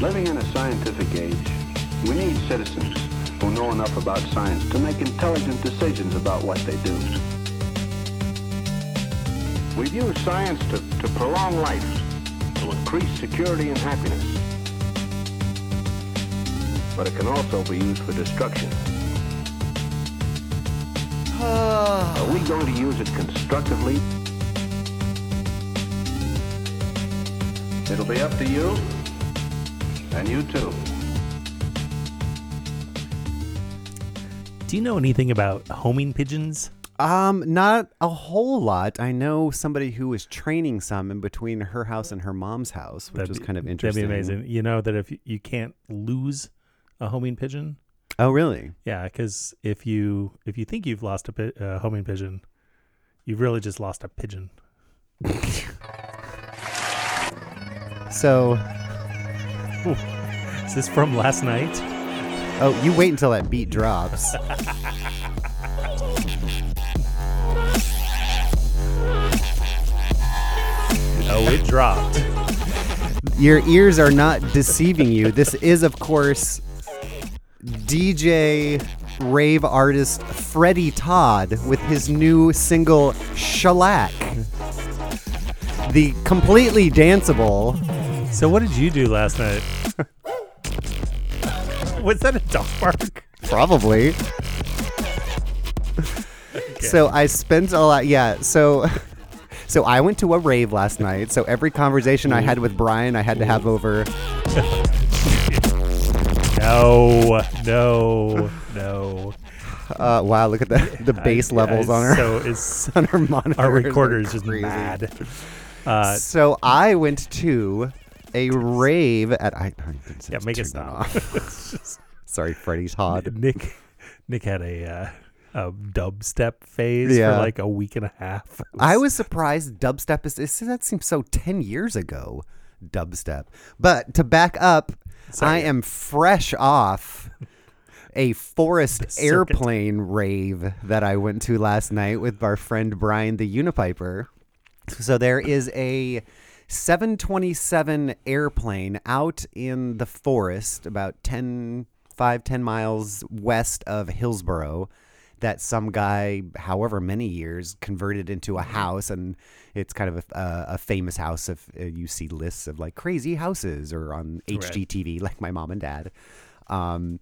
Living in a scientific age, we need citizens who know enough about science to make intelligent decisions about what they do. We've used science to, to prolong life, to increase security and happiness. But it can also be used for destruction. Ah. Are we going to use it constructively? It'll be up to you, and you too. Do you know anything about homing pigeons? Um, not a whole lot. I know somebody who was training some in between her house and her mom's house, which That'd was be- kind of interesting. That'd be amazing. You know that if you, you can't lose a homing pigeon, Oh, really? yeah, because if you if you think you've lost a pi- uh, homing pigeon, you've really just lost a pigeon. So, Is this from last night? oh, you wait until that beat drops. Oh, it dropped. Your ears are not deceiving you. This is, of course, DJ rave artist Freddy Todd with his new single Shellac. The completely danceable. So what did you do last night? Was that a dog bark? Probably. So I spent a lot. Yeah. So, so I went to a rave last night. So every conversation I had with Brian, I had to have over. No, no, no. Uh, wow, look at the the bass levels on our So is on our monitor. our recorder is just mad. Uh, So I went to a rave at. I, I yeah, make it stop. off. Sorry, Freddie hot. Nick, Nick had a uh, a dubstep phase Yeah. for like a week and a half. It I was surprised dubstep is, is that seems so 10 years ago dubstep. But to back up, Sorry. I am fresh off a forest airplane rave that I went to last night with our friend Brian the Unipiper. So there is a 727 airplane out in the forest about 10 5 10 miles west of Hillsboro that some guy however many years converted into a house. And it's kind of a, a, a famous house if uh, you see lists of like crazy houses or on HGTV like my mom and dad. Um,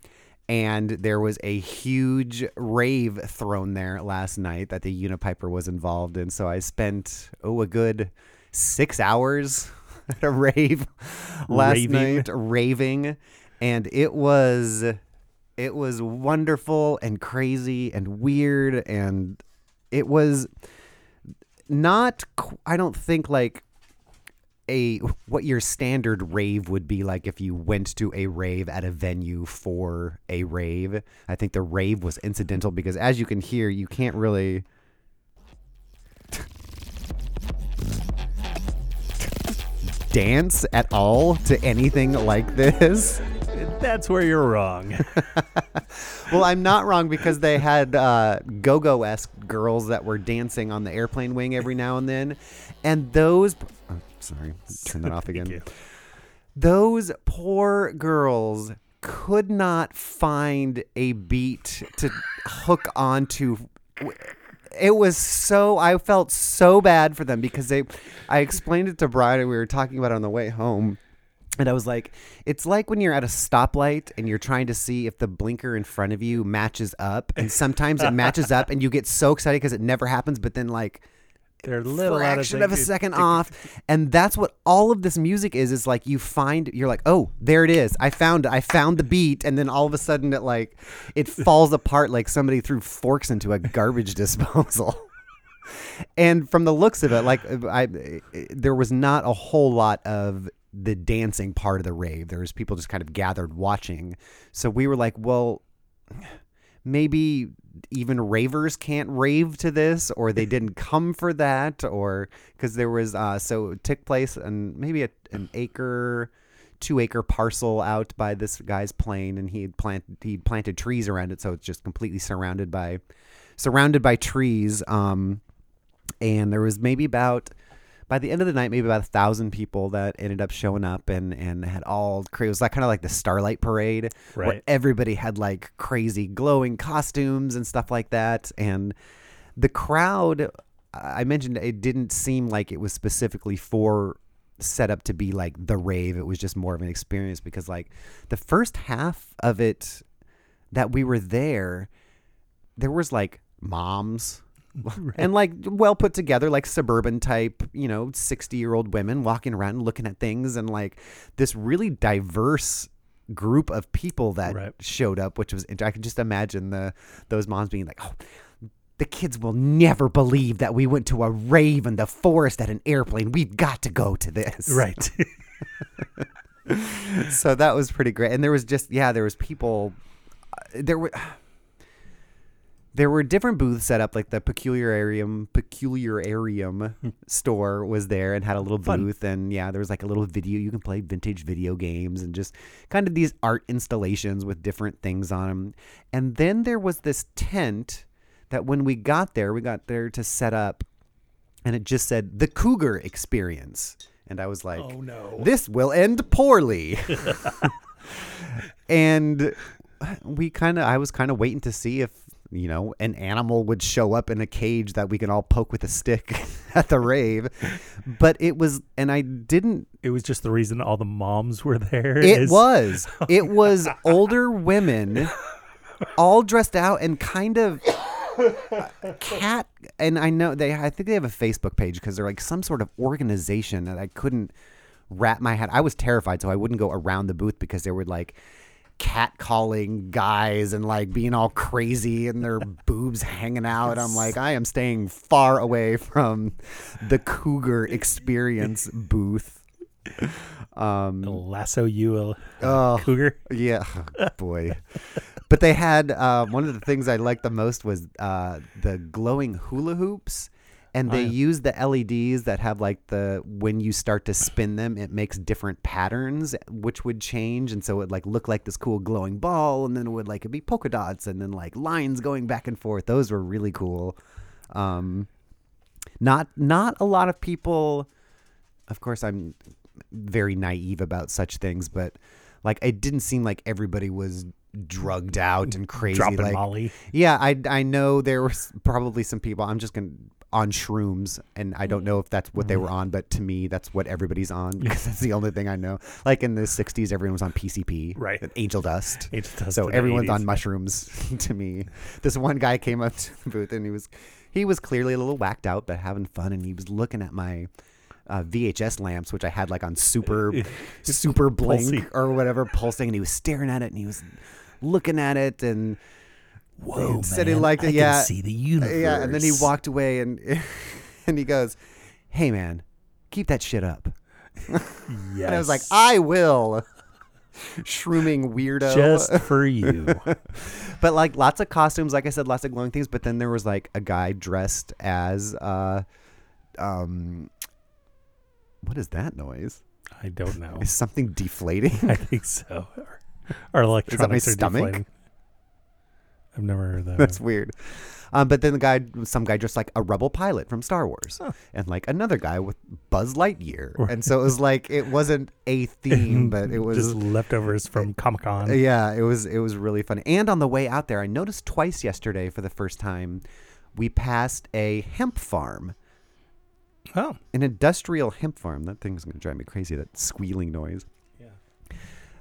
and there was a huge rave thrown there last night that the Unipiper was involved in. So I spent oh a good six hours at a rave last Raving? night raving, and it was it was wonderful and crazy and weird and it was not I don't think like a what your standard rave would be like if you went to a rave at a venue for a rave. I think the rave was incidental because as you can hear, you can't really dance at all to anything like this. That's where you're wrong. Well, I'm not wrong because they had uh, go-go esque girls that were dancing on the airplane wing every now and then, and those. Oh, sorry, turn that off again. Those poor girls could not find a beat to hook onto. It was so I felt so bad for them because they. I explained it to Brian and we were talking about it on the way home. And I was like, it's like when you're at a stoplight and you're trying to see if the blinker in front of you matches up. And sometimes it matches up and you get so excited because it never happens. But then, like, They're a little out of fraction of a second off. And that's what all of this music is. Is like you find, you're like, oh, there it is. I found it. I found the beat. And then all of a sudden it like, it falls apart like somebody threw forks into a garbage disposal. and from the looks of it, like uh, I, uh, there was not a whole lot of the dancing part of the rave. There was people just kind of gathered watching. So we were like, well, maybe even ravers can't rave to this, or they didn't come for that, or because there was uh, so it took place and maybe a, an acre. Two acre parcel out by this guy's plane, and he had planted he planted trees around it, so it's just completely surrounded by surrounded by trees. Um, and there was maybe about by the end of the night, maybe about a thousand people that ended up showing up and and had all cra- it was like kind of like the Starlight Parade, where everybody had like crazy glowing costumes and stuff like that, and the crowd. I mentioned it didn't seem like it was specifically for set up to be like the rave. It was just more of an experience because like the first half of it that we were there, there was like moms and like well put together like suburban type you know 60 year old women walking around looking at things and like this really diverse group of people that Right. showed up which was i could just imagine the those moms being like oh the kids will never believe that we went to a rave in the forest at an airplane we've got to go to this Right. so that was pretty great and there was just yeah there was people uh, there were there were different booths set up like the peculiarium peculiarium store was there and had a little Fun. booth and yeah there was like a little video you can play vintage video games and just kind of these art installations with different things on them and then there was this tent that when we got there we got there to set up and it just said the cougar experience and i was like oh no. this will end poorly. and we kind of, I was kind of waiting to see if, you know, an animal would show up in a cage that we can all poke with a stick at the rave. But it was, and I didn't, It was just the reason all the moms were there. it is- was, it was older women all dressed out and kind of uh, cat and I know they I think they have a Facebook page because they're like some sort of organization that I couldn't wrap my head. I was terrified, so I wouldn't go around the booth because they were like cat calling guys and like being all crazy and their boobs hanging out. I'm like, I am staying far away from the cougar experience booth. Um lasso you a oh, cougar. yeah, boy. But they had uh, one of the things I liked the most was uh, the glowing hula hoops, and they Oh, yeah. use the LEDs that have like the when you start to spin them, it makes different patterns, which would change, and so it like look like this cool glowing ball, and then it would like it'd be polka dots, and then like lines going back and forth. Those were really cool. Um, not not a lot of people. Of course, I'm very naive about such things, but like it didn't seem like everybody was drugged out and crazy. Dropping like, Molly. yeah, I I know there was probably some people. I'm just gonna on shrooms, and I don't know if that's what they were on, but to me, that's what everybody's on because that's the only thing I know. Like in the '60s, everyone was on PCP, Right. Angel Dust. Angel Dust so everyone's 80s. on mushrooms to me. This one guy came up to the booth and he was he was clearly a little whacked out, but having fun, and he was looking at my. Uh, VHS lamps, which I had like on super, super blink Pulsing. or whatever, pulsing, and he was staring at it, and he was looking at it, and Whoa, said he liked it. yeah, see the universe. yeah, and then he walked away and and he goes, "Hey man, keep that shit up." Yes. And I was like, "I will." Shrooming weirdo. just for you. but like lots of costumes, like I said, lots of glowing things. But then there was like a guy dressed as, uh, um, what is that noise? I don't know. Is something deflating? I think so. Our, electronics are stomach? deflating. I've never heard that. That's weird. Um, but then the guy, some guy dressed like a rebel pilot from Star Wars, and like another guy with Buzz Lightyear, and so it was like it wasn't a theme, but it was just leftovers from Comic Con. Yeah, it was it was really fun. And on the way out there, I noticed twice yesterday for the first time, we passed a hemp farm, Oh, an industrial hemp farm. That thing's gonna drive me crazy. That squealing noise.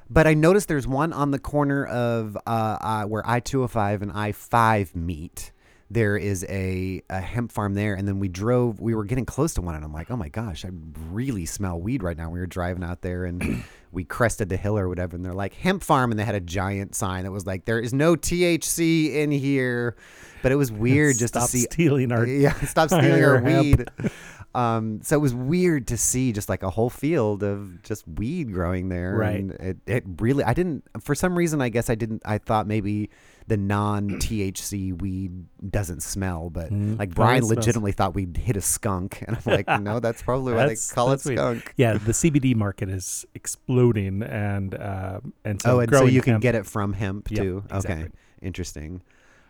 But I noticed there's one on the corner of uh, uh, where I two hundred five and I five meet. There is a, a hemp farm there, and then we drove. We were getting close to one, and I'm like, "Oh my gosh, I really smell weed right now." We were driving out there, and we crested the hill or whatever, and they're like hemp farm, and they had a giant sign that was like, "There is no THC in here," but it was weird just Stop to see stealing our. yeah, stop stealing our our weed. Um, so it was weird to see just like a whole field of just weed growing there. Right. And it, it really, I didn't, for some reason, I guess I didn't, I thought maybe the non THC weed doesn't smell, but Mm, like Brian it smells. legitimately thought we'd hit a skunk. And I'm like, no, that's probably why they call it that's weird. skunk. Yeah, the CBD market is exploding, and uh, and so oh, and so you can hemp- get it from hemp Yep, too. Okay. Interesting.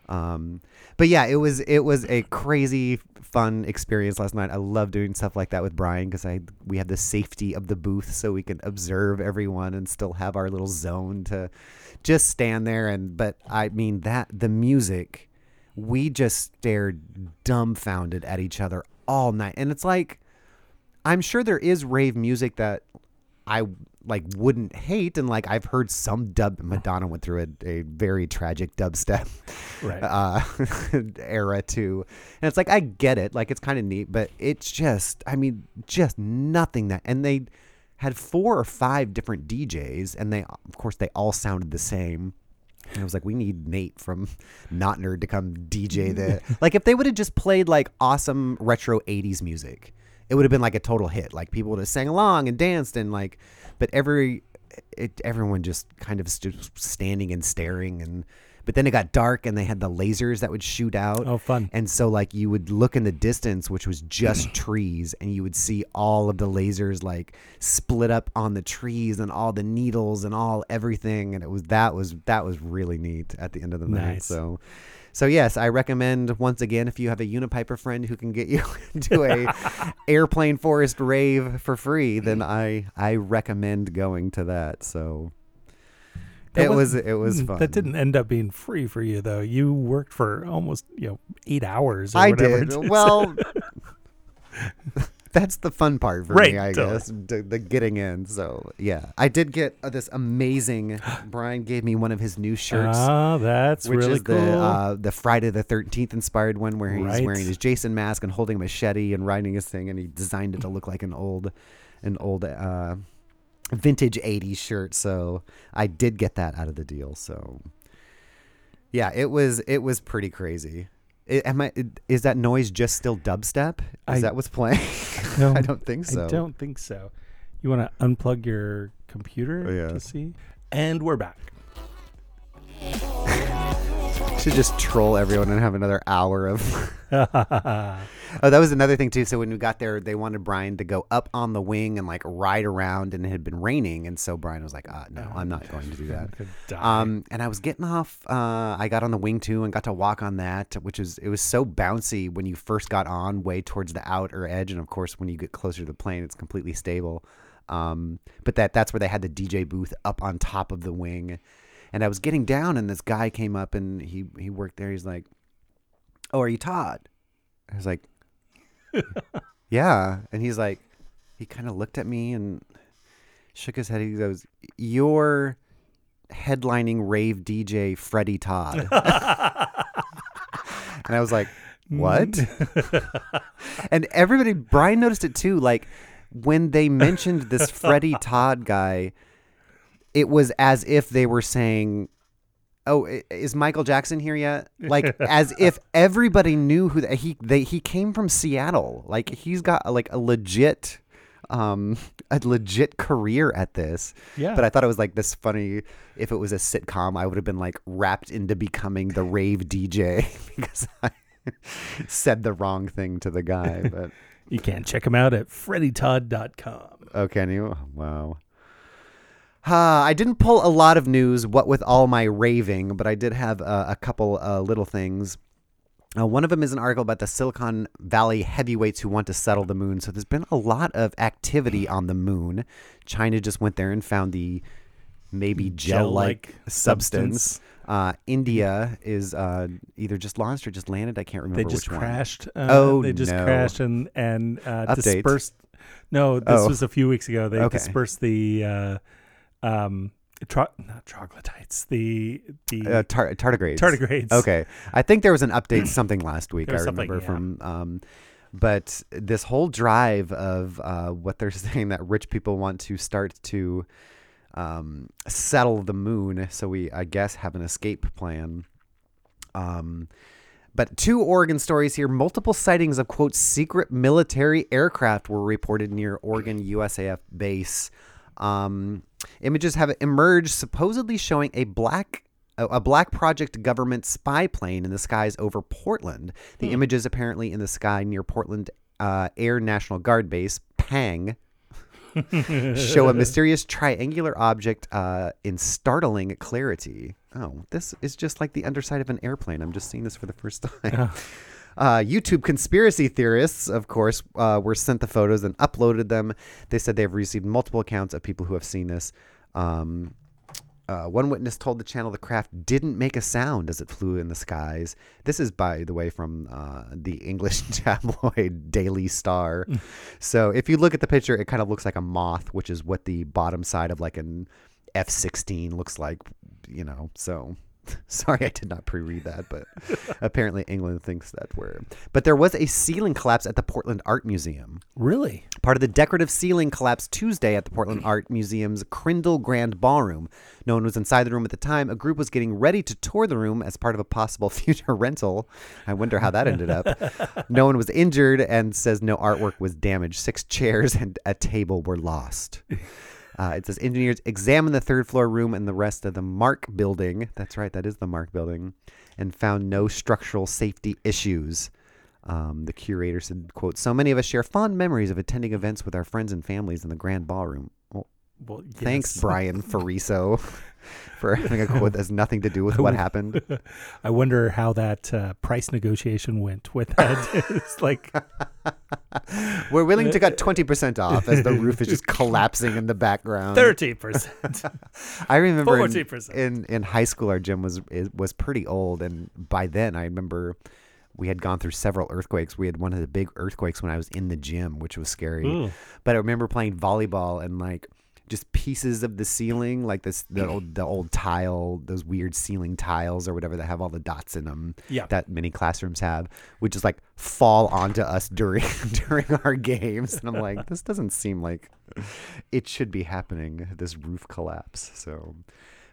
Um, but yeah, it was it was a crazy fun experience last night. I love doing stuff like that with Brian because I we have the safety of the booth so we can observe everyone and still have our little zone to just stand there and but I mean that the music we just stared dumbfounded at each other all night. And it's like I'm sure there is rave music that I like wouldn't hate and like I've heard some dub Madonna went through a, a very tragic dubstep Right. uh era too. And it's like I get it, like it's kind of neat, but it's just I mean just nothing that and they had four or five different DJs and they of course they all sounded the same. And I was like, we need Nate from Not Nerd to come DJ the like if they would have just played like awesome retro 80s music, it would have been like a total hit. Like people would have sang along and danced and like but every it everyone just kind of stood standing and staring and but then it got dark and they had the lasers that would shoot out. Oh, fun. And so like you would look in the distance, which was just trees, and you would see all of the lasers like split up on the trees and all the needles and all everything. And it was that was that was really neat at the end of the night. Nice. So so yes, I recommend once again if you have a Unipiper friend who can get you to a airplane forest rave for free, then I I recommend going to that. So That it was- was it was Mm, fun. That didn't end up being free for you though. You worked for almost you know eight hours. Or I whatever did. Well, that's the fun part for Right, me, I totally. guess, the, the getting in. So yeah, I did get uh, this amazing. Brian gave me one of his new shirts. ah, that's which really is cool. the uh, the Friday the Thirteenth inspired one, where he's Right. wearing his Jason mask and holding a machete and riding his thing, and he designed it to look like an old, an old uh, vintage '80s shirt. So I did get that out of the deal. So yeah, it was it was pretty crazy. Am I? Is that noise just still dubstep? Is I- that what's playing? No, I don't think so. I don't think so. You want to unplug your computer Oh, yeah. to see? And we're back. Should just troll everyone and have another hour of. Oh, that was another thing too. So when we got there, they wanted Brian to go up on the wing and like ride around, and it had been raining, and so Brian was like, uh, "No, I'm not going to do that." Um, and I was getting off. Uh, I got on the wing too and got to walk on that, which is it was so bouncy when you first got on, way towards the outer edge, and of course when you get closer to the plane, it's completely stable. Um, but that that's where they had the DJ booth up on top of the wing, and I was getting down, and this guy came up, and he he worked there. He's like, "Oh, are you Todd?" I was like, "Yeah," and he's like, he kind of looked at me and shook his head. He goes, "You're." headlining rave DJ Freddy Todd. and I was like, what? and everybody, Brian noticed it too. Like when they mentioned this Freddy Todd guy, it was as if they were saying, "Oh, is Michael Jackson here yet?" Like as if everybody knew who that he they he came from Seattle. Like he's got like a legit um a legit career at this. Yeah. But I thought it was like this funny if it was a sitcom, I would have been like wrapped into becoming the rave DJ because I said the wrong thing to the guy. But you can check him out at freddytodd.com. oh, can you? Wow. Uh, I didn't pull a lot of news, what with all my raving, but I did have uh, a couple uh, little things. Uh, one of them is an article about the Silicon Valley heavyweights who want to settle the moon. So there's been a lot of activity on the moon. China just went there and found the maybe gel-like Gel-like substance. substance. Uh, India is uh, either just launched or just landed. I can't remember They just which one. crashed. Uh, Oh, they just no. crashed and and uh, dispersed. No, this Oh. was a few weeks ago. They Okay. dispersed the uh, um, tro- not troglodytes. The the Uh, tar- tardigrades. tardigrades. Okay, I think there was an update something last week. I remember yeah. from, um, but this whole drive of uh, what they're saying that rich people want to start to um, settle the moon, so we I guess have an escape plan. Um, but two Oregon stories here. Multiple sightings of quote secret military aircraft were reported near Oregon USAF base. Um, images have emerged supposedly showing a black a black project government spy plane in the skies over Portland. The images apparently in the sky near Portland uh, Air National Guard Base, Pang. show a mysterious triangular object uh, in startling clarity. Oh, this is just like the underside of an airplane. I'm just seeing this for the first time. Uh, YouTube conspiracy theorists, of course, uh, were sent the photos and uploaded them. They said they have received multiple accounts of people who have seen this. Um, uh, one witness told the channel the craft didn't make a sound as it flew in the skies. This is, by the way, from uh, the English tabloid Daily Star. so if you look at the picture, it kind of looks like a moth, which is what the bottom side of like an F 16 looks like, you know. So sorry, I did not pre read that, but apparently England thinks that we're. But there was a ceiling collapse at the Portland Art Museum. Really? Part of the decorative ceiling collapsed Tuesday at the Portland Art Museum's Kridel Grand Ballroom. No one was inside the room at the time. A group was getting ready to tour the room as part of a possible future rental. I wonder how that ended up. no one was injured and says no artwork was damaged. Six chairs and a table were lost. Uh, it says engineers examined the third floor room and the rest of the Mark building. That's right, that is the Mark building, and found no structural safety issues. Um, the curator said, "quote So many of us share fond memories of attending events with our friends and families in the grand ballroom." Well, Well, thanks. Brian Ferriso, for having a quote that has nothing to do with what happened. I wonder how that uh, price negotiation went with that. it's like We're willing to cut twenty percent off as the roof is just collapsing in the background. thirty percent. I remember in, 40%. in in high school, our gym was was pretty old, and by then I remember we had gone through several earthquakes. We had one of the big earthquakes when I was in the gym, which was scary. Ooh. But I remember playing volleyball and like just pieces of the ceiling, like this the mm. old the old tile, those weird ceiling tiles or whatever that have all the dots in them. Yeah. that many classrooms have, would just like fall onto us during during our games, and I'm like, this doesn't seem like it should be happening. This roof collapse. So,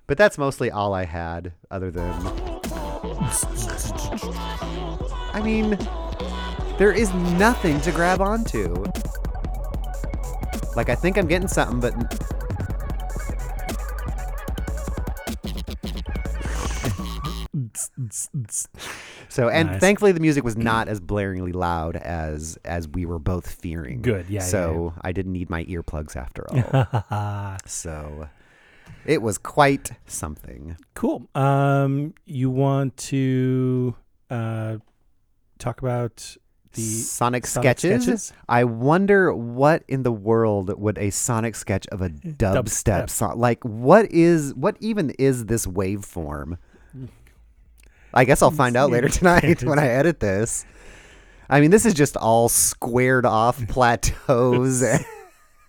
but that's mostly all I had, other than. I mean, there is nothing to grab onto. Like I think I'm getting something, but so and Nice. thankfully the music was not as blaringly loud as as we were both fearing. Good, yeah, yeah, So I didn't need my earplugs after all. so it was quite something. cool. Um, you want to uh, talk about the Sonic, Sonic sketches? sketches? I wonder what in the world would a Sonic sketch of a dubstep Dubstep. song like? What is what even is this waveform? I guess I'll find out later tonight when I edit this. I mean, this is just all squared off plateaus and,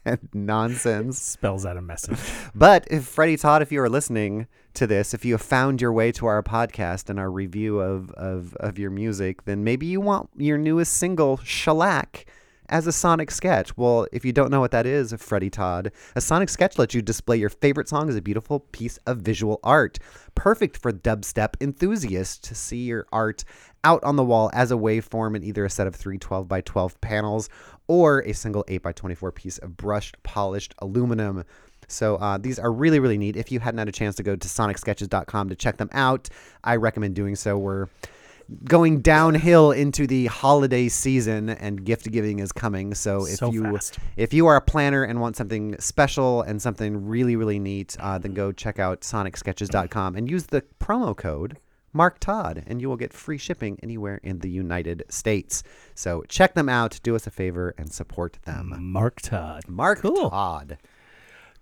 and nonsense. spells out a message. But if Freddy Todd, if you are listening to this, if you have found your way to our podcast and our review of, of, of your music, then maybe you want your newest single, Shellac, as a sonic sketch. Well, if you don't know what that is, Freddy Todd, a sonic sketch lets you display your favorite song as a beautiful piece of visual art. Perfect for dubstep enthusiasts to see your art out on the wall as a waveform in either a set of three 12 by 12 panels or a single 8 by 24 piece of brushed, polished aluminum. So uh, these are really, really neat. If you hadn't had a chance to go to sonicsketches.com to check them out, I recommend doing so. We're going downhill into the holiday season and gift giving is coming. So if So you fast. if you are a planner and want something special and something really, really neat, uh, then go check out sonicsketches.com and use the promo code Mark Todd, and you will get free shipping anywhere in the United States. So check them out, do us a favor, and support them. Mark Todd. Mark Cool. Todd.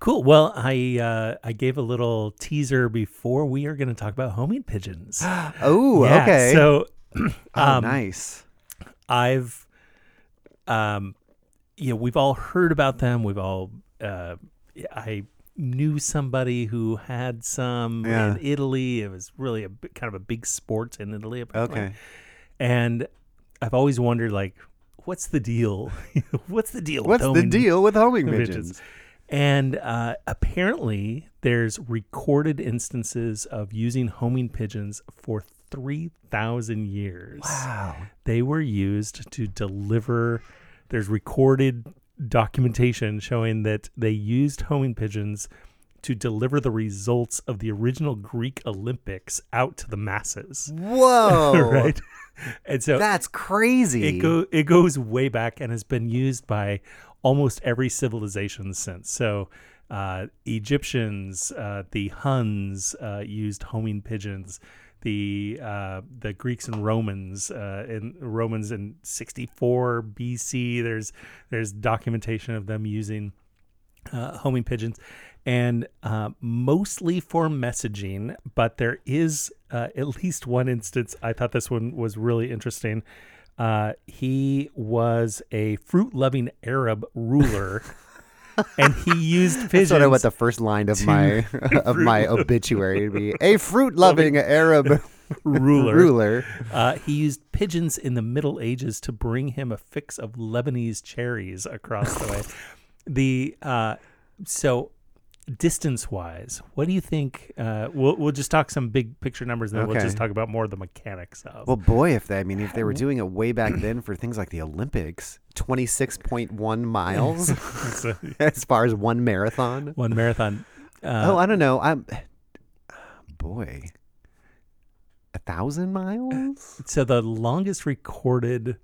Cool. Well, I uh, I gave a little teaser before we are going to talk about homing pigeons. Oh, Yeah, okay. So oh, um, nice. I've, um, you know, we've all heard about them. We've all, uh, I knew somebody who had some Yeah. in Italy. It was really a kind of a big sport in Italy. apparently. Okay. And I've always wondered, like, what's the deal? what's the deal? with What's the deal with homing pigeons? pigeons? And uh, apparently, there's recorded instances of using homing pigeons for 3,000 years. Wow. They were used to deliver, there's recorded documentation showing that they used homing pigeons to deliver the results of the original Greek Olympics out to the masses. Whoa. right? And so That's crazy. it go it goes way back and has been used by almost every civilization since. So, uh, Egyptians, uh, the Huns uh, used homing pigeons. The uh, the Greeks and Romans uh, in Romans in 64 BC. There's there's documentation of them using uh, homing pigeons, and mostly for messaging. But there is at least one instance. I thought this one was really interesting. Uh, he was a fruit-loving Arab ruler, and he used pigeons. That's what I want the first line of my of my obituary to be a fruit loving Arab ruler. ruler. Uh, he used pigeons in the Middle Ages to bring him a fix of Lebanese cherries across the way. The uh, so distance wise, what do you think? Uh, we'll we'll just talk some big picture numbers, and then we'll just talk about more of the mechanics of. Well, boy, if they, I mean, if they were doing it way back then for things like the Olympics, twenty six point one miles as far as one marathon. one marathon. Uh, oh, I don't know. I'm boy, a thousand miles. So the longest recorded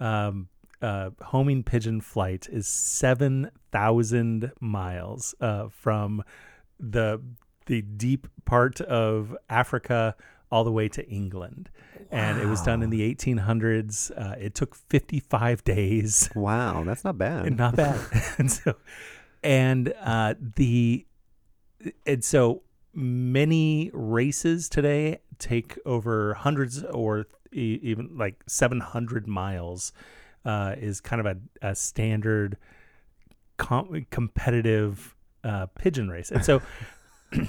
um, uh, homing pigeon flight is seven thousand miles uh, from the the deep part of Africa all the way to England, and it was done in the 1800s. Uh, it took 55 days. Wow, that's not bad. Not bad. and so, and uh, the, and so many races today take over hundreds or e- even like 700 miles. Uh, is kind of a, a standard com- competitive uh, pigeon race, and so.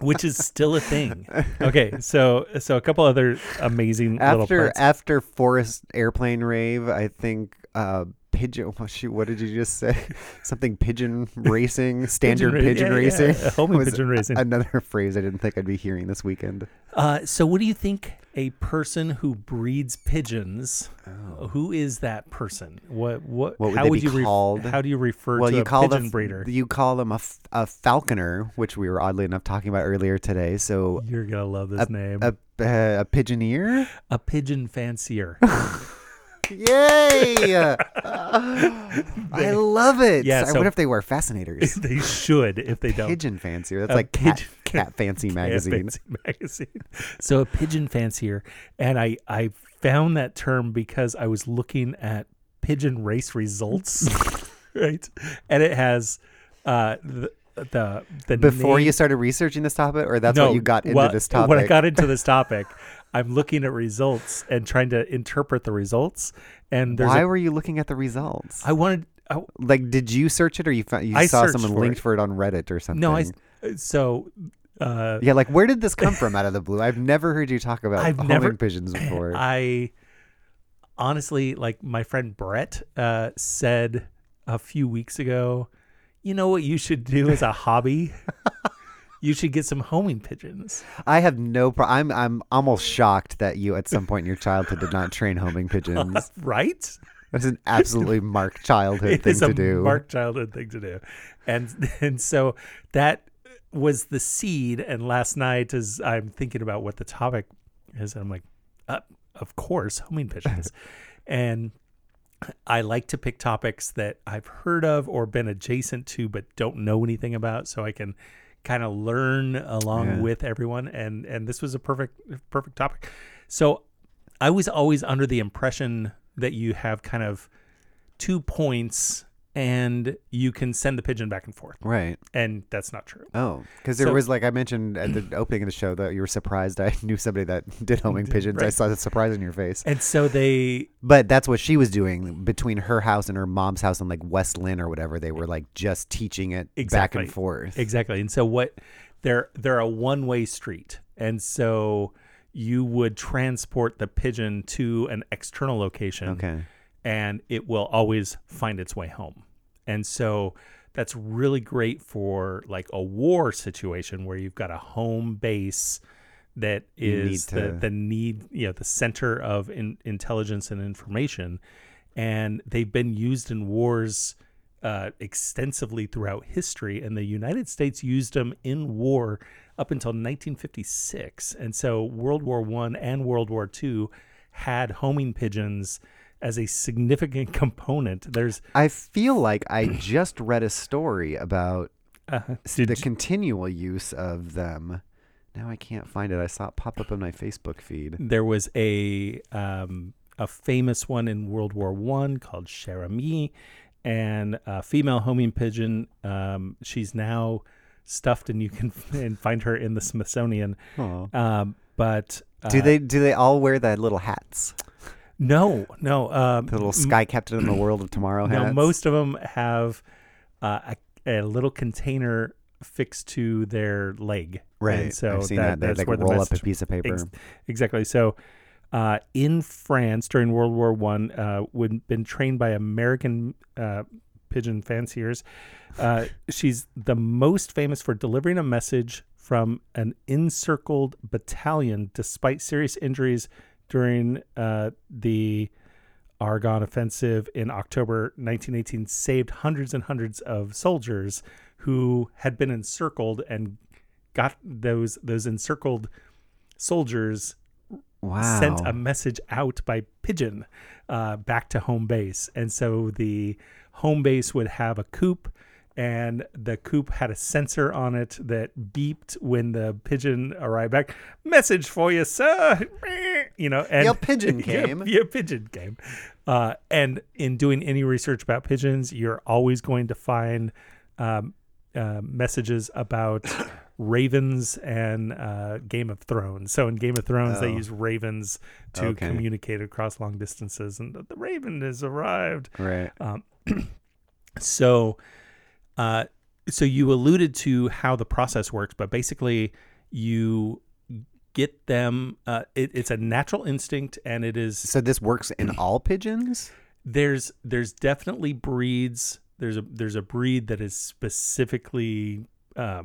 which is still a thing. Okay, so so a couple other amazing little after parts. after Forest Airplane Rave, I think uh, pigeon. What, shoot, what did you just say? Something pigeon racing, standard ra- pigeon, yeah, yeah, racing. yeah, homing pigeon racing. Another phrase I didn't think I'd be hearing this weekend. Uh, so, what do you think? A person who breeds pigeons. Who is that person? What? What? Oh. What would how would you called? how do you refer well, to you a call pigeon breeder? you call them a, f- a falconer, which we were oddly enough talking about earlier today. So You're gonna love this name. a uh, a pigeoneer. a pigeon fancier. Yay! I love it. Yeah, I so- wonder if they wear fascinators. they should if they don't. Pigeon fancier. That's A like cat, pigeon- cat fancy magazine. Fancy magazine. So a pigeon fancier, and I I found that term because I was looking at pigeon race results, right? And it has uh the the, the Before name- you started researching this topic, or that's no, what you got into this topic? When I got into this topic, I'm looking at results and trying to interpret the results. And there's Why a, were you looking at the results? I wanted I, like, did you search it, or you found, you I saw someone for linked it. for it on Reddit or something? no I so uh Yeah, like where did this come from out of the blue? I've never heard you talk about I've never- pigeons before. I honestly like my friend Brett uh, said a few weeks ago. You know what you should do as a hobby? you should get some homing pigeons. I have no pro- I'm I'm almost shocked that you at some point in your childhood did not train homing pigeons. right? That's an absolutely marked childhood It thing is to a do. marked childhood thing to do, and and so that was the seed. And last night, as I'm thinking about what the topic is, I'm like, uh, of course, homing pigeons, and I like to pick topics that I've heard of or been adjacent to, but don't know anything about, so I can kind of learn along Yeah. with everyone. And and this was a perfect perfect topic. So I was always under the impression that you have kind of two points and you can send the pigeon back and forth. right. And that's not true. Oh, because there So- was like I mentioned at the opening of the show that you were surprised I knew somebody that did homing pigeons. I right. saw the surprise in your face. And so they But that's what she was doing between her house and her mom's house in like West Linn or whatever. They were like just teaching it back Exactly. and forth. exactly. And so what they're they're a one-way street. And so you would transport the pigeon to an external location Okay. And it will always find its way home. And so that's really great for like a war situation where you've got a home base that is the, the need, you know, the center of in, intelligence and information. And they've been used in wars uh, extensively throughout history. And the United States used them in war up until 1956. And so World War One and World War Two had homing pigeons as a significant component. There's I feel like I just read a story about uh, the did, continual use of them. Now I can't find it. I saw it pop up on my Facebook feed. there was a um, a famous one in World War One called Cher Ami, and a female homing pigeon. Um, she's now stuffed, and you can and find her in the Smithsonian. Um, but uh, Do they do they all wear the little hats? No, no. Um, The little sky captain in the world of tomorrow hats? No, most of them have uh, a, a little container fixed to their leg. right. And so that, that. They that's like where the roll up a piece of paper. Ex- exactly. So, uh, in France during World War One, uh, when been trained by American uh, pigeon fanciers, uh, she's the most famous for delivering a message from an encircled battalion despite serious injuries during uh, the Argonne Offensive in October 1918 saved hundreds and hundreds of soldiers who had been encircled and got those those encircled soldiers wow. sent a message out by pigeon uh, back to home base, and so the home base would have a coop. And the coop had a sensor on it that beeped when the pigeon arrived back. Message for you, sir. You know, and Your pigeon Your- came. Your, pigeon came. Uh, and in doing any research about pigeons, you're always going to find um, uh, messages about ravens and uh, Game of Thrones. So in Game of Thrones, they Oh. use ravens to Okay. communicate across long distances, and the, the raven has arrived. Right. So, uh, so you alluded to how the process works, but basically, you get them. Uh, it, it's a natural instinct, and it is So this works in all pigeons? there's there's definitely breeds. There's a there's a breed that is specifically uh,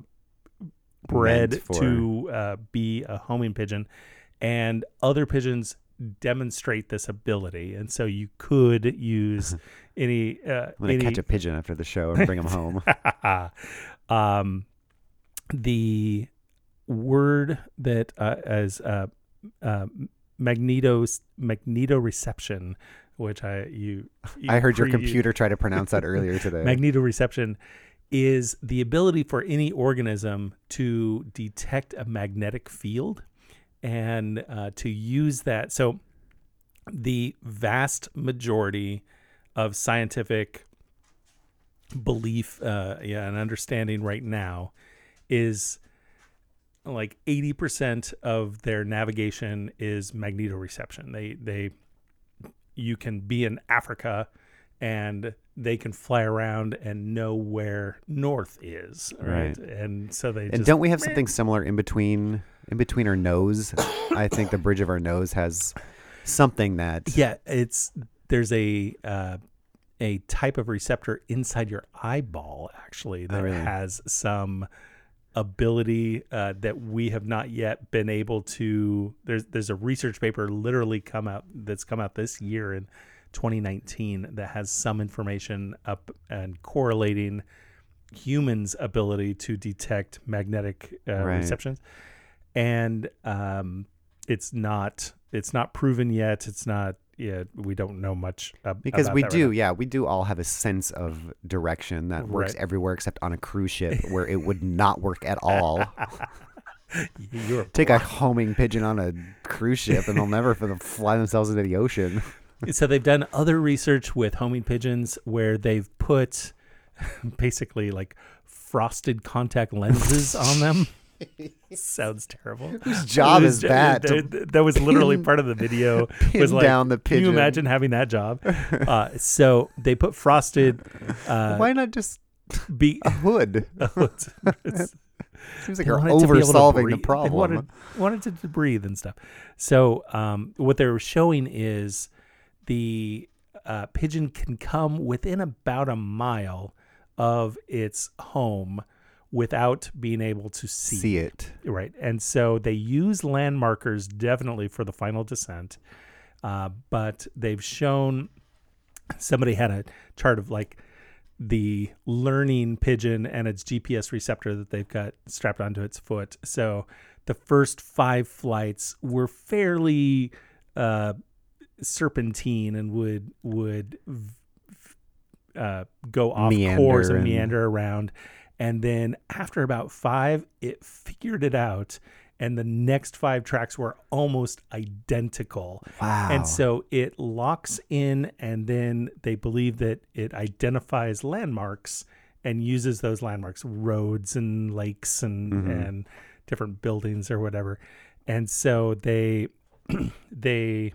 bred for- to uh, be a homing pigeon, and other pigeons demonstrate this ability, and so you could use any uh, I'm gonna any catch a pigeon after the show and bring him home. um, the word that uh, as uh, uh, magneto magnetoreception, which I you, you I heard your computer try to pronounce that earlier today. magnetoreception is the ability for any organism to detect a magnetic field and uh, to use that. So, the vast majority of scientific belief uh, yeah, and understanding right now is like 80% of their navigation is magnetoreception. They, they, you can be in Africa and they can fly around and know where north is, right? Right. And so they and just, don't we have something similar in between in between our nose? I think the bridge of our nose has something that yeah, it's there's a uh, a type of receptor inside your eyeball actually that Oh, really? has some ability uh, that we have not yet been able to. There's there's a research paper literally come out that's come out this year in 2019 that has some information up and correlating humans' ability to detect magnetic uh, Right. receptions, and um, it's not it's not proven yet. It's not. Yeah, we don't know much ab- because we right do, now. yeah, we do all have a sense of direction that works Right. everywhere except on a cruise ship where it would not work at all. Take a homing pigeon on a cruise ship and they'll never fly themselves into the ocean. so they've done other research with homing pigeons where they've put basically like frosted contact lenses on them. Sounds terrible. Whose job is that? That, was literally pin- part of the video. was like, down the pigeon. Can you imagine having that job? Uh, so they put frosted. Uh, Why not just be. a hood? it's- it's- Seems like you're over solving the breathe. They problem. wanted, wanted to breathe and stuff. So um, what they were showing is the uh, pigeon can come within about a mile of its home without being able to see, See it. Right. And so they use land markers definitely for the final descent. Uh, but they've shown somebody had a chart of like the learning pigeon and its GPS receptor that they've got strapped onto its foot. So the first five flights were fairly uh, serpentine and would would uh, go off Meander course and and- meander around. And then after about five, it figured it out, and the next five tracks were almost identical. Wow. And so it locks in, and then they believe that it identifies landmarks and uses those landmarks, roads and lakes and Mhm. and different buildings or whatever. And so they they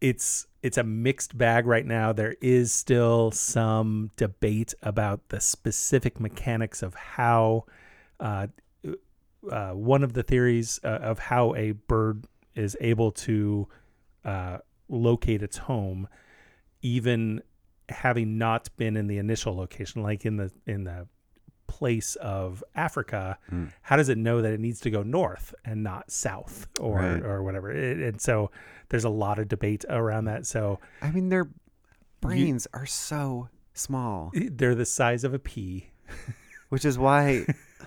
it's it's a mixed bag right now. There is still some debate about the specific mechanics of how uh, uh, one of the theories uh, of how a bird is able to uh, locate its home, even having not been in the initial location, like in the in the place of Africa. Mm. How does it know that it needs to go north and not south or Right. or whatever? It, and so there's a lot of debate around that. So I mean, their brains are so small, they're the size of a pea. which is why,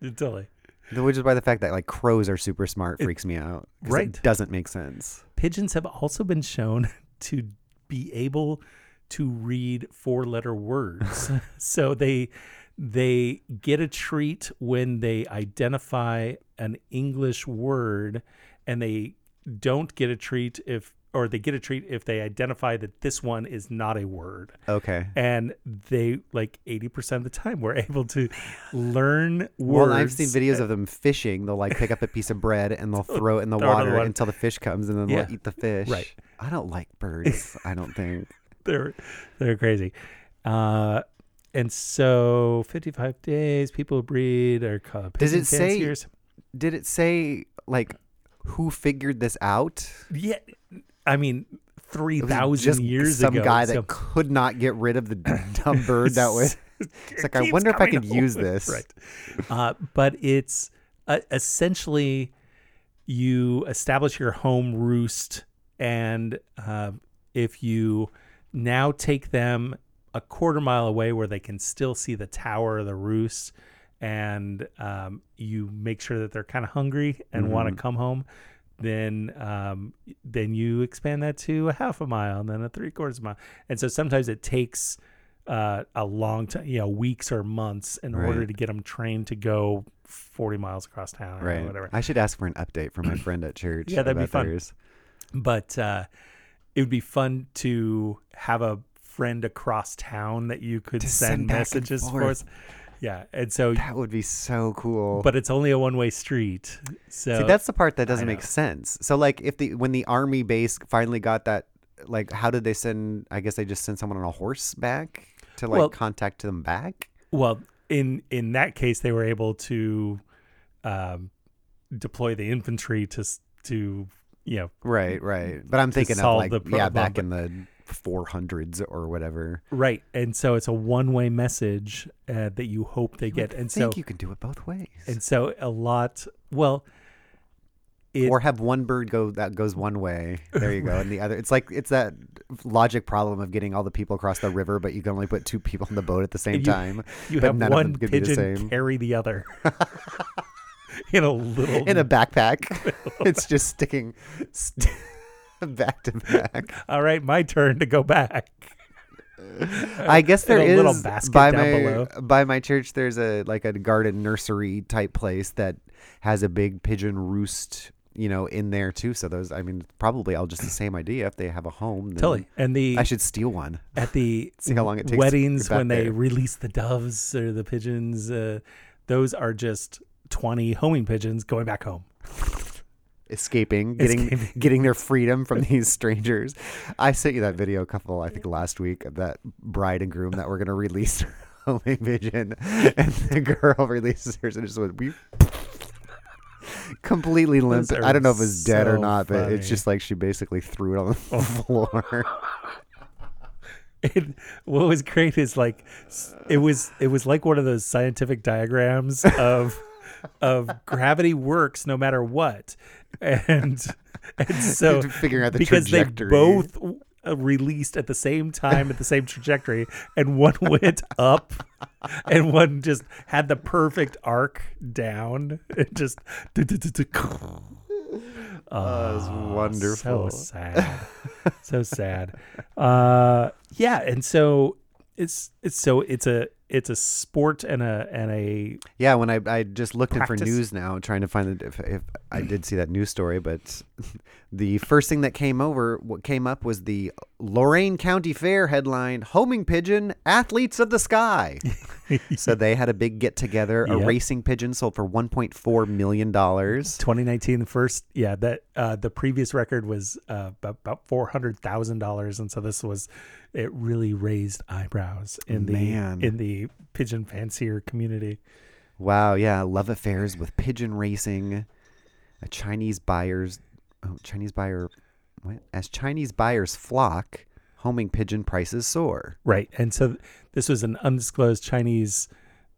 totally. which is why the fact that like crows are super smart freaks me out. Right. It doesn't make sense. Pigeons have also been shown to be able to read four letter words. so they they get a treat when they identify an English word and they don't get a treat if or they get a treat if they identify that this one is not a word. Okay. And they like 80% of the time were able to learn words. Well, I've seen videos of them fishing. They'll like pick up a piece of bread and they'll throw it in the it the water water. until the fish comes, and then Yeah. they'll eat the fish. Right. I don't like birds. I don't think. they're they're crazy. Uh, and so 55 days people breed are called Does it say- fanciers. Did it say like who figured this out? Yeah, I mean, 3,000 just years some ago. guy that could not get rid of the dumb bird that was. It's like I wonder if I could use this. Right. Uh, but it's uh, essentially you establish your home roost, and uh, if you now take them a quarter mile away where they can still see the tower of the roost, and um, you make sure that they're kind of hungry and want to come home. Then, um, then you expand that to a half a mile, and then a three quarters mile, and so sometimes it takes uh, a long time, you know, weeks or months in order to get them trained to go 40 miles across town or Right. whatever. I should ask for an update from my friend at church. Yeah, that'd be fun. theirs. But uh, it would be fun to have a friend across town that you could send, send messages for. Yeah, and so, That would be so cool. but it's only a one-way street. So See, that's the part that doesn't make sense. So, like, if the when the army base finally got that, like, how did they send? I guess they just sent someone on a horse back to like Well- contact them back. well, in in that case, they were able to um, deploy the infantry to to you know Right, right. But I'm thinking of like yeah, back in the 400s or whatever. Right. And so it's a one way message uh, that you hope they You get. And think so, you can do it both ways. and so a lot, well, it, or have one bird go that goes one way. There you go, and the other. It's like it's that logic problem of getting all the people across the river, but you can only put two people in the boat at the same you- time you but have none of one them could be the pigeon same. carry the other in a little, in a backpack. it's just sticking st- back to back. all right, my turn to go back. I guess there a is by my below. by my church. There's a like a garden nursery type place that has a big pigeon roost, you know, in there too. So those, I mean, probably all just the same idea. If they have a home, then Totally. And the, I should steal one. at the See how long it takes weddings when they there. release the doves or the pigeons, uh, those are just 20 homing pigeons going back home. Escaping, getting Escaping. getting their freedom from these strangers. I sent you that video a couple, I think, last week of that bride and groom that were going to release homing pigeon, and the girl releases hers and just went we completely limp. I don't know if it's dead or so not, but it's just like she basically threw it on the oh. floor. it, what was great is like it was it was like one of those scientific diagrams of of gravity works no matter what and and so figuring out the because trajectory. they both released at the same time at the same trajectory and one went up and one just had the perfect arc down it just Oh, it's wonderful. So sad. so sad. Uh, yeah, and so it's it's so it's a it's a sport and a and a Yeah, when I I just looked in for news now, trying to find it if, if I did see that news story, but the first thing that came over, what came up was the Lorain County Fair headline: "Homing pigeon athletes of the sky." so they had a big get together. A racing pigeon sold for 1.4 million dollars. 2019 the first yeah that uh the previous record was uh about, about four hundred thousand dollars and so this was it really raised eyebrows in the Man. in the pigeon fancier community Wow, yeah, love affairs with pigeon racing. A Chinese buyers, oh, Chinese buyer, what? As Chinese buyers flock, homing pigeon prices soar. right and so this was an undisclosed chinese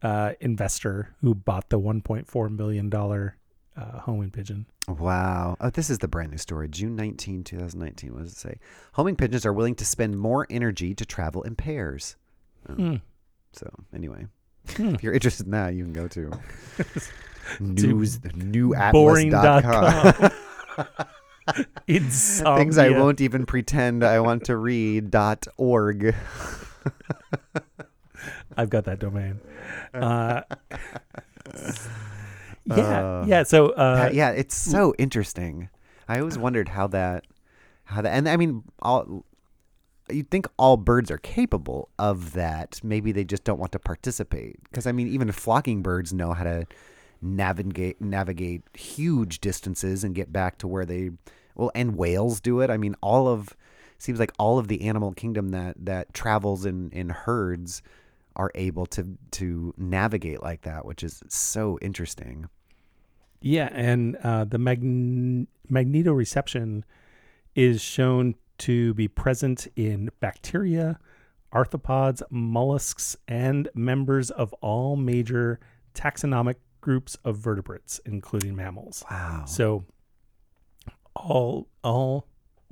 uh investor who bought the 1.4 million dollar uh homing pigeon Wow. Oh, this is the brand new story. June 19, 2019. What does it say? Homing pigeons are willing to spend more energy to travel in pairs. Oh, Hmm. So, anyway, Hmm. if you're interested in that, you can go to news, boring dot newatlas.com. com. Insomnia. Things I won't even pretend I want to read dot org. I've got that domain. Uh, yeah, Uh, yeah. So, uh, yeah, it's so interesting. I always wondered how that, how that, and I mean, all you'd think all birds are capable of that. Maybe they just don't want to participate. Because I mean, even flocking birds know how to navigate navigate huge distances and get back to where they. Well, and whales do it. I mean, all of seems like all of the animal kingdom that that travels in in herds are able to to navigate like that, which is so interesting. Yeah, and uh, the magn- magnetoreception is shown to be present in bacteria, arthropods, mollusks, and members of all major taxonomic groups of vertebrates, including mammals. Wow. So, all all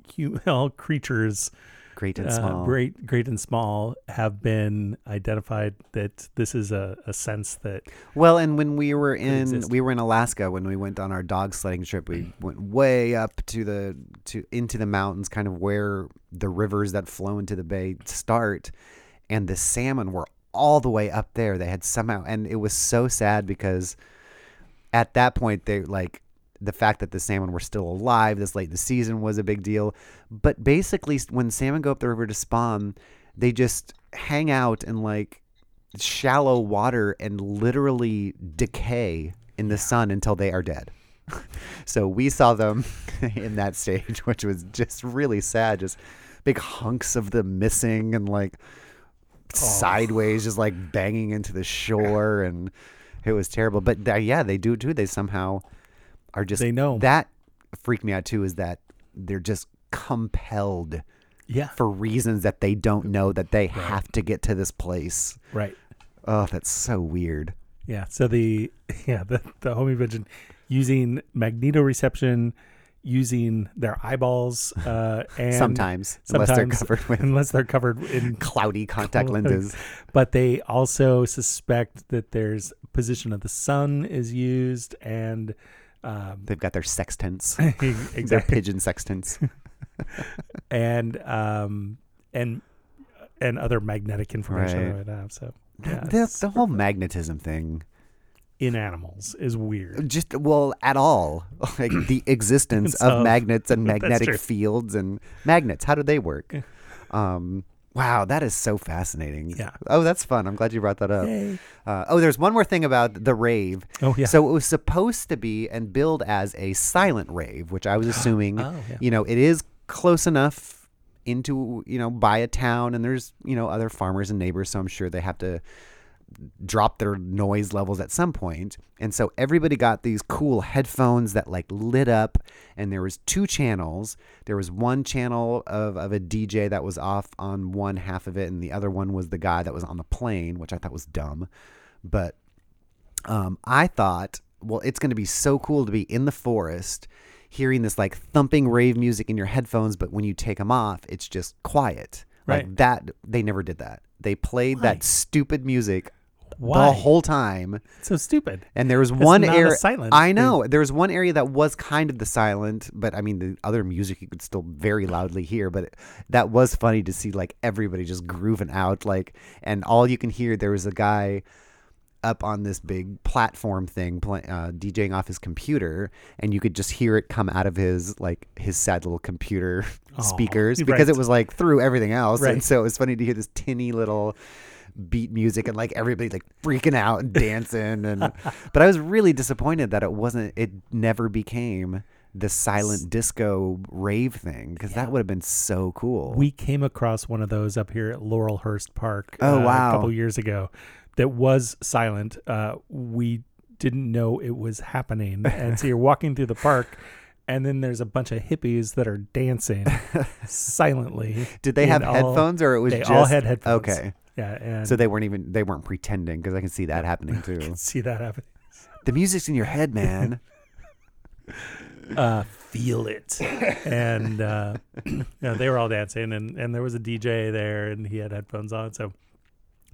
all creatures, Great and uh, small. great great and small, have been identified that this is a, a sense that Well, and when we were in we were in Alaska when we went on our dog sledding trip, we went way up to the to into the mountains, kind of where the rivers that flow into the bay start, and the salmon were all the way up there. They had somehow, and it was so sad because at that point they like the fact that the salmon were still alive this late in the season was a big deal. But basically, when salmon go up the river to spawn, they just hang out in like shallow water and literally decay in the sun until they are dead. so we saw them in that stage, which was just really sad. Just big hunks of them missing and like oh. sideways, just like banging into the shore, and it was terrible. But th- yeah, they do too. They somehow are just They know. that freaked me out too. Is that they're just compelled yeah, for reasons that they don't know that they have to get to this place. right. Oh, that's so weird. Yeah. So the yeah the the homing pigeon using magnetoreception, using their eyeballs, uh, and sometimes, unless they're covered with unless they're covered in cloudy contact lenses. but they also suspect that there's position of the sun is used and um, They've got their sextants, their pigeon sextants. and um and and other magnetic information Right. I. So yeah, the, the whole magnetism thing, in animals is weird. just well, at all, like the existence of of- magnets and magnetic fields and magnets. How do they work? Um, wow, that is so fascinating. Yeah. Oh, that's fun. I'm glad you brought that up. Uh, oh, there's one more thing about the rave. Oh yeah. So it was supposed to be and billed as a silent rave, which I was assuming, Oh, yeah. you know, it is close enough into, you know, by a town and there's, you know, other farmers and neighbors, so I'm sure they have to drop their noise levels at some point. And so everybody got these cool headphones that like lit up and there was two channels. There was one channel of, of a DJ that was off on one half of it and the other one was the guy that was on the plane, which I thought was dumb. But um, I thought, well, it's going to be so cool to be in the forest, hearing this like thumping rave music in your headphones, but when you take them off, it's just quiet. Like Right. that, they never did that. They played Why? that stupid music Why? the whole time. So stupid. And there was It's one not a area. silent. I know there was one area that was kind of the silent, but I mean the other music you could still very loudly hear. But that was funny to see like everybody just grooving out, like, and all you can hear there was a guy up on this big platform thing play, uh, DJing off his computer, and you could just hear it come out of his like his sad little computer speakers right. because it was like through everything else, and Right. so it was funny to hear this tinny little beat music and like everybody like freaking out and dancing and but I was really disappointed that it wasn't it never became the silent disco rave thing because that would have been so cool. We came across one of those up here at Laurelhurst Park. Oh, uh, wow. A couple years ago, that was silent. Uh, we didn't know it was happening, and so you're walking through the park, and then there's a bunch of hippies that are dancing silently. Did they have all- headphones or it was they just all had headphones. Okay. Yeah, So they weren't even they weren't pretending because I can see that happening too. I can see that happening. the music's in your head, man. uh, feel it. And uh, yeah, they were all dancing, and, and there was a DJ there, and he had headphones on. So,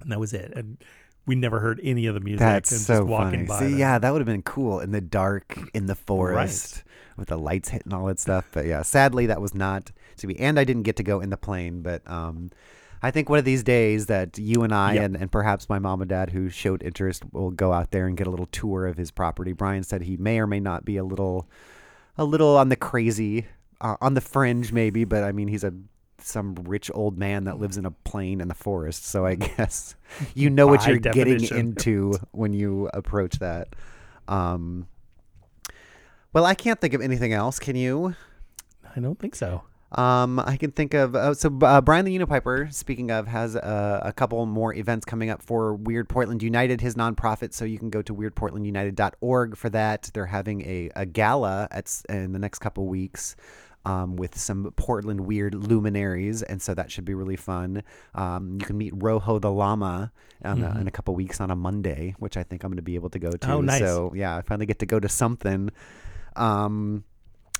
and that was it. And we never heard any of the music. That's and so just walking funny. by See, them. yeah, that would have been cool in the dark in the forest with the lights hitting all that stuff. But yeah, sadly that was not to be. And I didn't get to go in the plane, but um, I think one of these days that you and I Yep. and, and perhaps my mom and dad who showed interest will go out there and get a little tour of his property. Brian said he may or may not be a little, a little on the crazy, uh, on the fringe maybe, but I mean he's a some rich old man that lives in a plane in the forest. So I guess you know what you're getting into when you approach that. Um, well, I can't think of anything else. Can you? I don't think so. Um, I can think of uh, so uh, Brian the Unipiper. Speaking of, has uh, a couple more events coming up for Weird Portland United, his nonprofit. So you can go to weirdportlandunited.org for that. They're having a, a gala at in the next couple weeks. Um, with some Portland weird luminaries, and so that should be really fun. Um, you can meet Rojo the Llama on a, in a couple weeks on a Monday, which I think I'm going to be able to go to. Mm-hmm. Oh, nice. So yeah, I finally get to go to something. Um,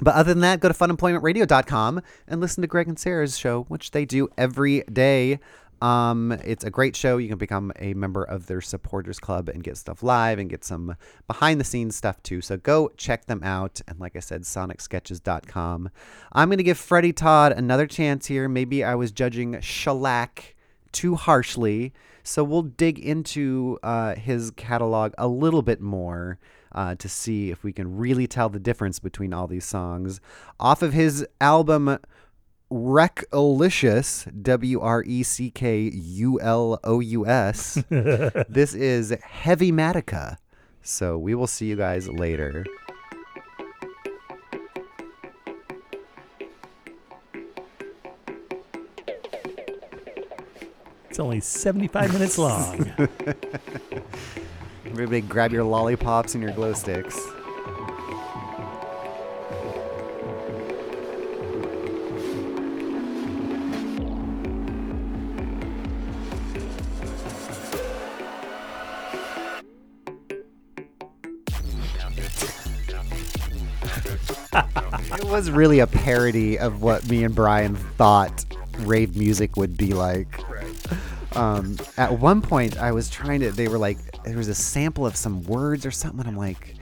but other than that, go to funemploymentradio.com and listen to Greg and Sarah's show, which they do every day. Um, it's a great show. You can become a member of their supporters club and get stuff live and get some behind the scenes stuff too. So go check them out. And like I said, sonicsketches.com. I'm going to give Freddy Todd another chance here. Maybe I was judging Shellac too harshly. So we'll dig into uh, his catalog a little bit more uh, to see if we can really tell the difference between all these songs. Off of his album Wreckulous, W R E C K U L O U S, this is Heavy Matica. So we will see you guys later. It's only 75 minutes long. Everybody grab your lollipops and your glow sticks. it was really a parody of what me and Brian thought rave music would be like. Um, at one point, I was trying to. They were like, there was a sample of some words or something. And I'm like,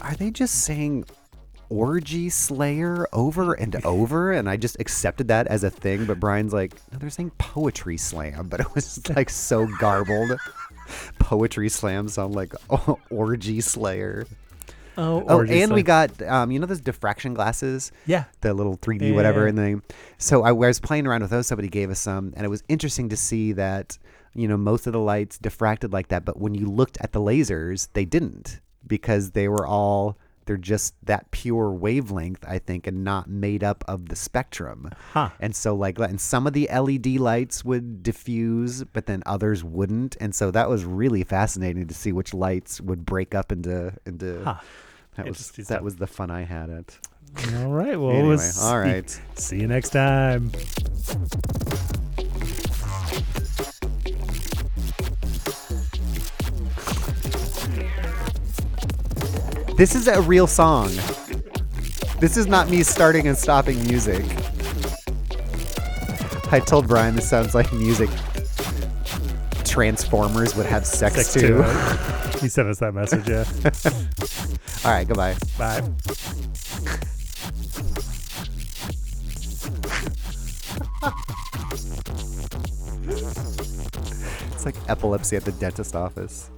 are they just saying orgy slayer over and over? And I just accepted that as a thing. But Brian's like, no, they're saying poetry slam. But it was like so garbled. poetry slam sound like orgy slayer. Oh, Oh, and we got um, you know those diffraction glasses yeah. the little 3D Yeah, whatever and thing. So I was playing around with those. Somebody gave us some, and it was interesting to see that you know most of the lights diffracted like that, but when you looked at the lasers, they didn't because they were all they're just that pure wavelength, I think, and not made up of the spectrum. Huh. And so like and some of the LED lights would diffuse, but then others wouldn't. And so that was really fascinating to see which lights would break up into into. Huh. That was that stuff. was the fun I had it. All right. Well, anyway, we'll all right. See you next time. This is a real song. This is not me starting and stopping music. I told Brian this sounds like music Transformers would have sex, Sex too. too. He sent us that message. Yeah. All right, goodbye. Bye. It's like epilepsy at the dentist office.